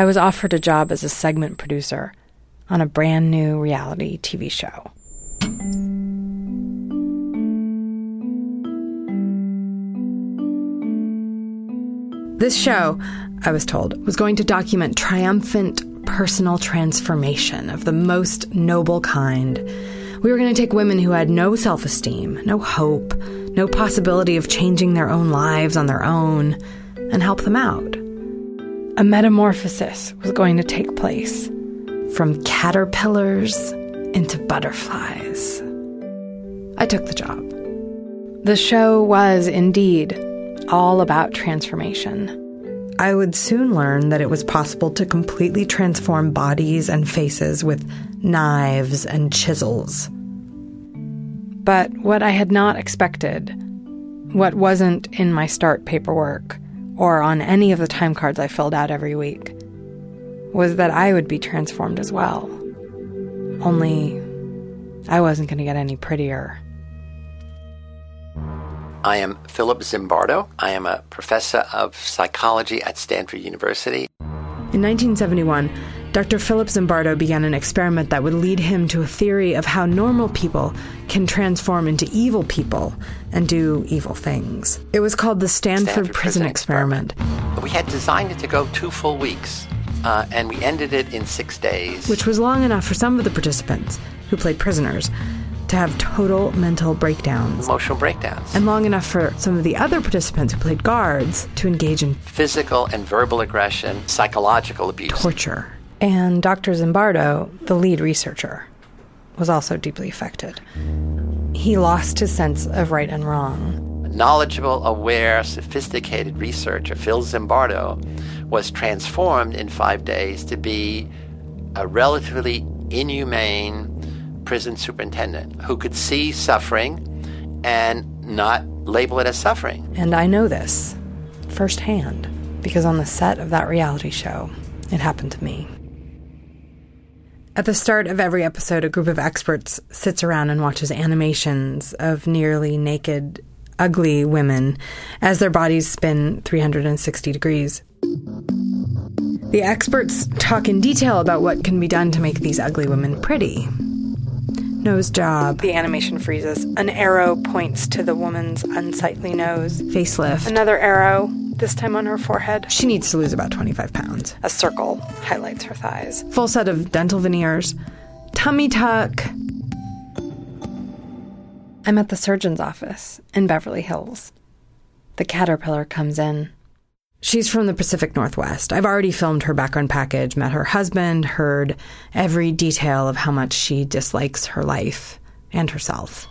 I was offered a job as a segment producer on a brand new reality TV show. This show, I was told, was going to document triumphant personal transformation of the most noble kind. We were going to take women who had no self esteem, no hope, no possibility of changing their own lives on their own, and help them out. A metamorphosis was going to take place from caterpillars into butterflies. I took the job. The show was indeed all about transformation. I would soon learn that it was possible to completely transform bodies and faces with knives and chisels. But what I had not expected, what wasn't in my start paperwork or on any of the time cards I filled out every week, was that I would be transformed as well. Only I wasn't going to get any prettier. I am Philip Zimbardo. I am a professor of psychology at Stanford University. In 1971, Dr. Philip Zimbardo began an experiment that would lead him to a theory of how normal people can transform into evil people and do evil things. It was called the Stanford, Stanford Prison, Prison experiment. experiment. We had designed it to go two full weeks, uh, and we ended it in six days. Which was long enough for some of the participants, who played prisoners, to have total mental breakdowns. Emotional breakdowns. And long enough for some of the other participants who played guards to engage in physical and verbal aggression, psychological abuse, torture. And Dr. Zimbardo, the lead researcher, was also deeply affected. He lost his sense of right and wrong. A Knowledgeable, aware, sophisticated researcher Phil Zimbardo was transformed in five days to be a relatively inhumane prison superintendent who could see suffering and not label it as suffering. And I know this firsthand because on the set of that reality show, it happened to me. At the start of every episode, a group of experts sits around and watches animations of nearly naked, ugly women as their bodies spin 360 degrees. The experts talk in detail about what can be done to make these ugly women pretty. Nose job. The animation freezes. An arrow points to the woman's unsightly nose. Facelift. Another arrow, this time on her forehead. She needs to lose about 25 pounds. A circle highlights her thighs. Full set of dental veneers. Tummy tuck. I'm at the surgeon's office in Beverly Hills. The caterpillar comes in. She's from the Pacific Northwest. I've already filmed her background package, met her husband, heard every detail of how much she dislikes her life and herself.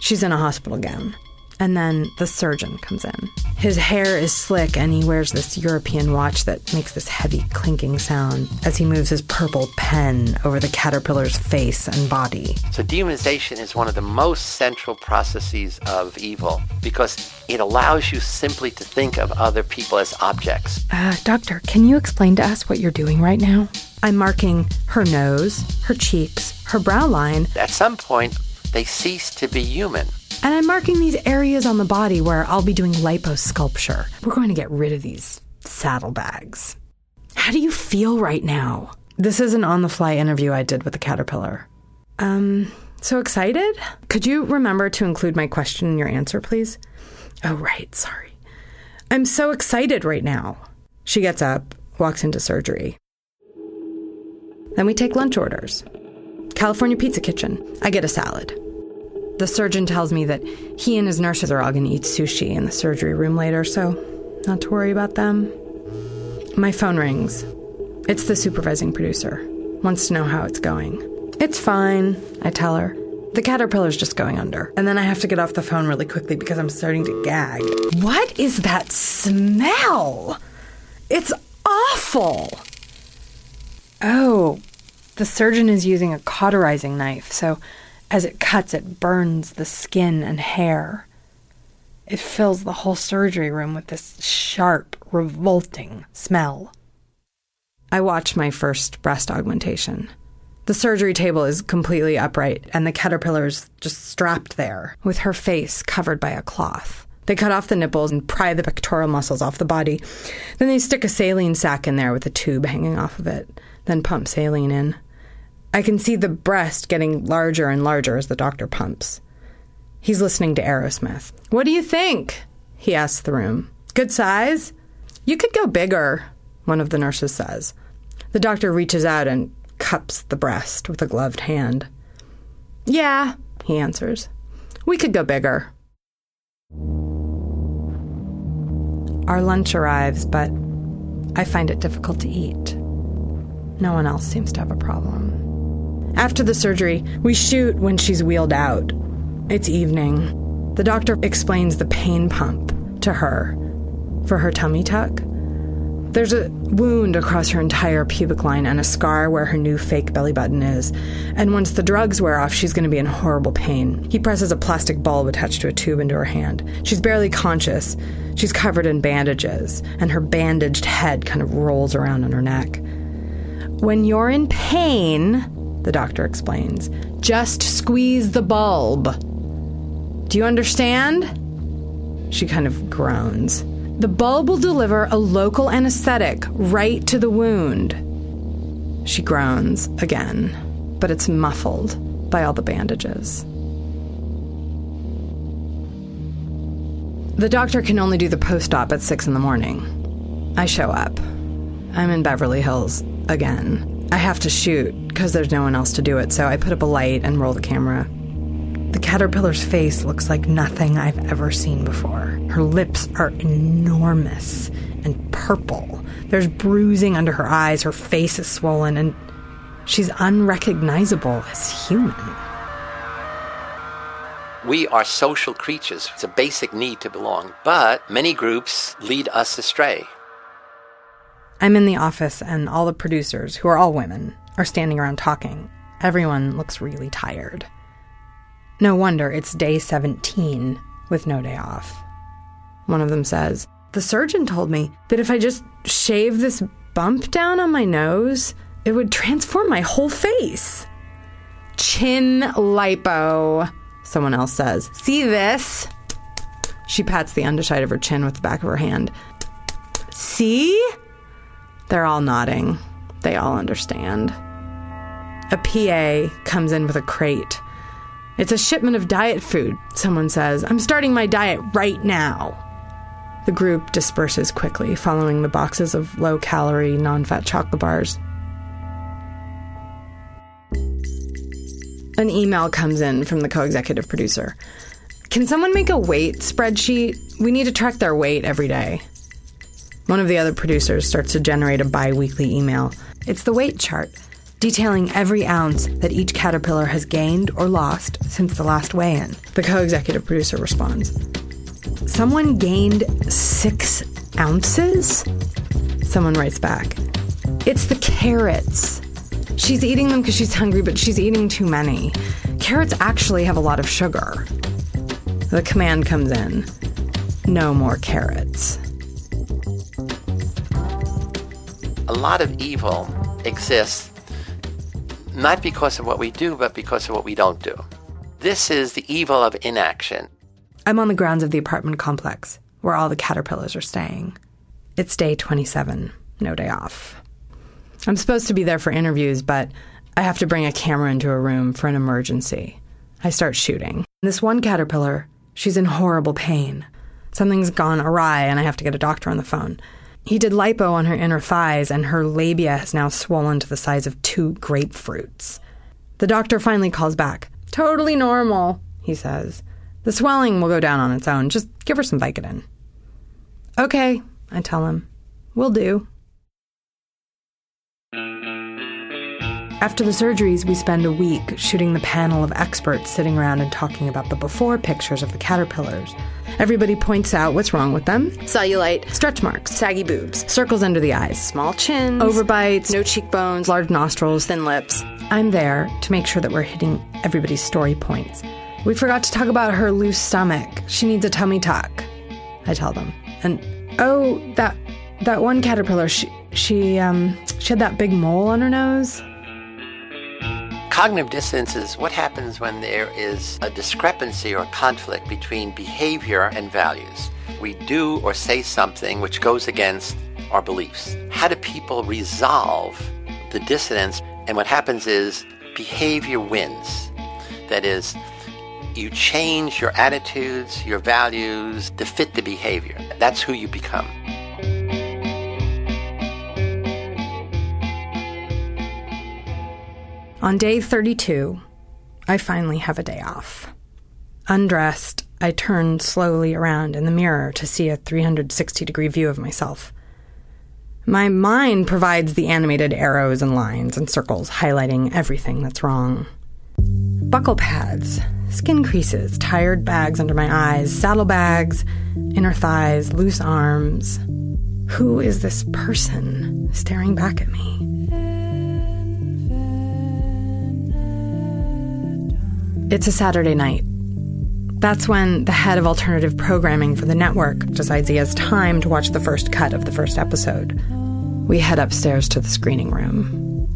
She's in a hospital gown. And then the surgeon comes in. His hair is slick, and he wears this European watch that makes this heavy clinking sound as he moves his purple pen over the caterpillar's face and body. So, dehumanization is one of the most central processes of evil because it allows you simply to think of other people as objects. Uh, doctor, can you explain to us what you're doing right now? I'm marking her nose, her cheeks, her brow line. At some point, they cease to be human. And I'm marking these areas on the body where I'll be doing liposculpture. We're going to get rid of these saddlebags. How do you feel right now? This is an on the fly interview I did with the caterpillar. Um, so excited? Could you remember to include my question in your answer, please? Oh, right, sorry. I'm so excited right now. She gets up, walks into surgery. Then we take lunch orders. California Pizza Kitchen. I get a salad. The surgeon tells me that he and his nurses are all going to eat sushi in the surgery room later, so not to worry about them. My phone rings. It's the supervising producer. Wants to know how it's going. It's fine, I tell her. The caterpillar's just going under. And then I have to get off the phone really quickly because I'm starting to gag. What is that smell? It's awful. Oh, the surgeon is using a cauterizing knife, so as it cuts, it burns the skin and hair. It fills the whole surgery room with this sharp, revolting smell. I watch my first breast augmentation. The surgery table is completely upright, and the caterpillar is just strapped there, with her face covered by a cloth. They cut off the nipples and pry the pectoral muscles off the body. Then they stick a saline sac in there with a tube hanging off of it, then pump saline in. I can see the breast getting larger and larger as the doctor pumps. He's listening to Aerosmith. What do you think? He asks the room. Good size? You could go bigger, one of the nurses says. The doctor reaches out and cups the breast with a gloved hand. Yeah, he answers. We could go bigger. Our lunch arrives, but I find it difficult to eat. No one else seems to have a problem. After the surgery, we shoot when she's wheeled out. It's evening. The doctor explains the pain pump to her for her tummy tuck. There's a wound across her entire pubic line and a scar where her new fake belly button is. And once the drugs wear off, she's going to be in horrible pain. He presses a plastic bulb attached to a tube into her hand. She's barely conscious. She's covered in bandages, and her bandaged head kind of rolls around on her neck. When you're in pain, the doctor explains, just squeeze the bulb. Do you understand? She kind of groans. The bulb will deliver a local anesthetic right to the wound. She groans again, but it's muffled by all the bandages. The doctor can only do the post op at 6 in the morning. I show up. I'm in Beverly Hills again. I have to shoot because there's no one else to do it, so I put up a light and roll the camera. The caterpillar's face looks like nothing I've ever seen before. Her lips are enormous and purple. There's bruising under her eyes, her face is swollen, and she's unrecognizable as human. We are social creatures. It's a basic need to belong, but many groups lead us astray. I'm in the office, and all the producers, who are all women, are standing around talking. Everyone looks really tired. No wonder it's day 17 with no day off. One of them says, The surgeon told me that if I just shave this bump down on my nose, it would transform my whole face. Chin lipo, someone else says. See this? She pats the underside of her chin with the back of her hand. See? They're all nodding. They all understand. A PA comes in with a crate it's a shipment of diet food, someone says. I'm starting my diet right now. The group disperses quickly, following the boxes of low calorie, non fat chocolate bars. An email comes in from the co executive producer. Can someone make a weight spreadsheet? We need to track their weight every day. One of the other producers starts to generate a bi weekly email. It's the weight chart detailing every ounce that each caterpillar has gained or lost since the last weigh in. The co executive producer responds Someone gained six ounces? Someone writes back It's the carrots. She's eating them because she's hungry, but she's eating too many. Carrots actually have a lot of sugar. The command comes in no more carrots. A lot of evil exists not because of what we do, but because of what we don't do. This is the evil of inaction. I'm on the grounds of the apartment complex where all the caterpillars are staying. It's day 27, no day off. I'm supposed to be there for interviews, but I have to bring a camera into a room for an emergency. I start shooting. This one caterpillar, she's in horrible pain. Something's gone awry, and I have to get a doctor on the phone. He did lipo on her inner thighs, and her labia has now swollen to the size of two grapefruits. The doctor finally calls back. Totally normal, he says. The swelling will go down on its own. Just give her some Vicodin. Okay, I tell him. Will do. After the surgeries, we spend a week shooting the panel of experts sitting around and talking about the before pictures of the caterpillars. Everybody points out what's wrong with them cellulite, stretch marks, saggy boobs, circles under the eyes, small chins, overbites, no cheekbones, large nostrils, thin lips. I'm there to make sure that we're hitting everybody's story points. We forgot to talk about her loose stomach. She needs a tummy tuck. I tell them. And oh, that that one caterpillar, she she um she had that big mole on her nose Cognitive dissonance is what happens when there is a discrepancy or conflict between behavior and values. We do or say something which goes against our beliefs. How do people resolve the dissonance? And what happens is behavior wins. That is, you change your attitudes, your values to fit the behavior. That's who you become. On day 32, I finally have a day off. Undressed, I turn slowly around in the mirror to see a 360 degree view of myself. My mind provides the animated arrows and lines and circles highlighting everything that's wrong. Buccal pads, skin creases, tired bags under my eyes, saddlebags, inner thighs, loose arms. Who is this person staring back at me? It's a Saturday night. That's when the head of alternative programming for the network decides he has time to watch the first cut of the first episode. We head upstairs to the screening room.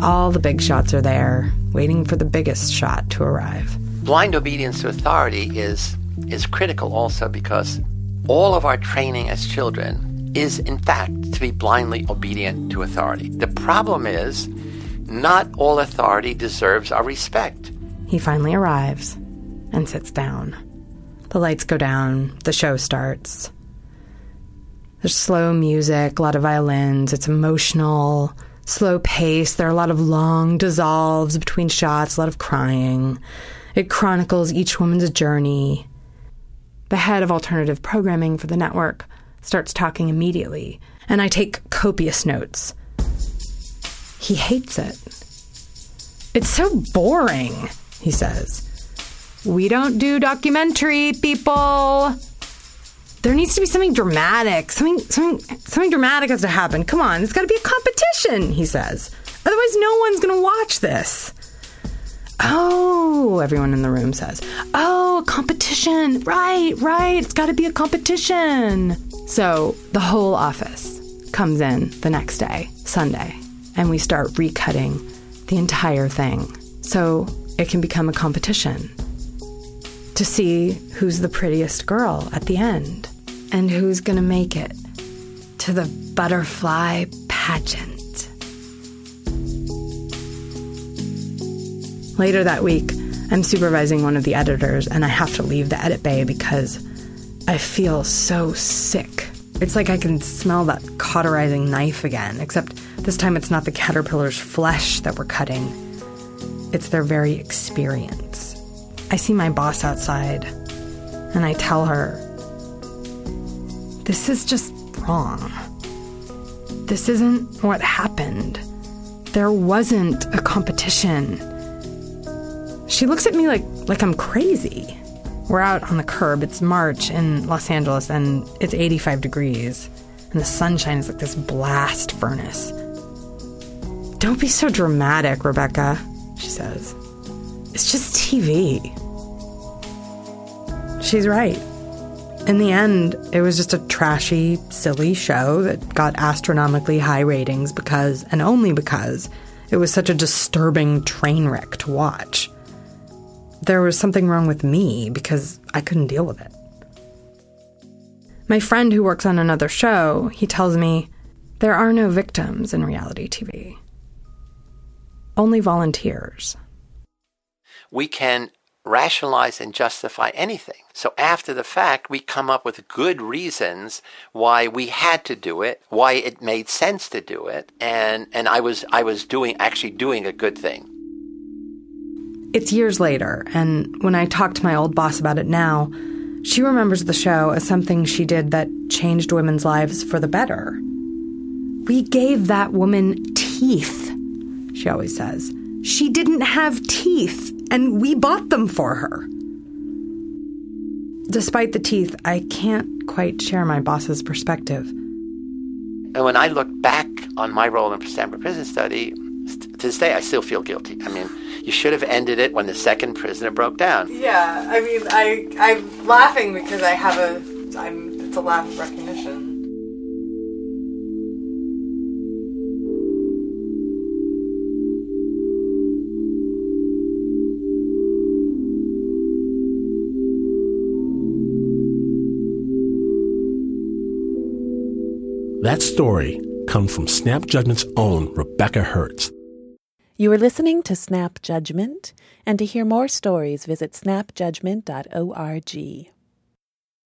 All the big shots are there, waiting for the biggest shot to arrive. Blind obedience to authority is is critical also because all of our training as children is in fact to be blindly obedient to authority. The problem is not all authority deserves our respect. He finally arrives and sits down. The lights go down, the show starts. There's slow music, a lot of violins, it's emotional, slow pace. There are a lot of long dissolves between shots, a lot of crying. It chronicles each woman's journey. The head of alternative programming for the network starts talking immediately, and I take copious notes. He hates it. It's so boring he says. We don't do documentary, people. There needs to be something dramatic. Something something something dramatic has to happen. Come on, it's got to be a competition, he says. Otherwise no one's going to watch this. Oh, everyone in the room says. Oh, a competition. Right, right. It's got to be a competition. So, the whole office comes in the next day, Sunday, and we start recutting the entire thing. So, it can become a competition to see who's the prettiest girl at the end and who's going to make it to the butterfly pageant. Later that week, I'm supervising one of the editors and I have to leave the edit bay because I feel so sick. It's like I can smell that cauterizing knife again, except this time it's not the caterpillar's flesh that we're cutting it's their very experience. I see my boss outside and I tell her, This is just wrong. This isn't what happened. There wasn't a competition. She looks at me like, like I'm crazy. We're out on the curb. It's March in Los Angeles and it's 85 degrees. And the sunshine is like this blast furnace. Don't be so dramatic, Rebecca says. It's just TV. She's right. In the end, it was just a trashy, silly show that got astronomically high ratings because, and only because, it was such a disturbing train wreck to watch. There was something wrong with me because I couldn't deal with it. My friend who works on another show, he tells me there are no victims in reality TV only volunteers. We can rationalize and justify anything. So after the fact, we come up with good reasons why we had to do it, why it made sense to do it, and and I was I was doing actually doing a good thing. It's years later, and when I talk to my old boss about it now, she remembers the show as something she did that changed women's lives for the better. We gave that woman teeth she always says. She didn't have teeth, and we bought them for her. Despite the teeth, I can't quite share my boss's perspective. And when I look back on my role in the Stanford Prison Study, to this day, I still feel guilty. I mean, you should have ended it when the second prisoner broke down. Yeah, I mean, I I'm laughing because I have a I'm it's a laugh of recognition. That story comes from Snap Judgment's own Rebecca Hertz. You are listening to Snap Judgment, and to hear more stories, visit snapjudgment.org.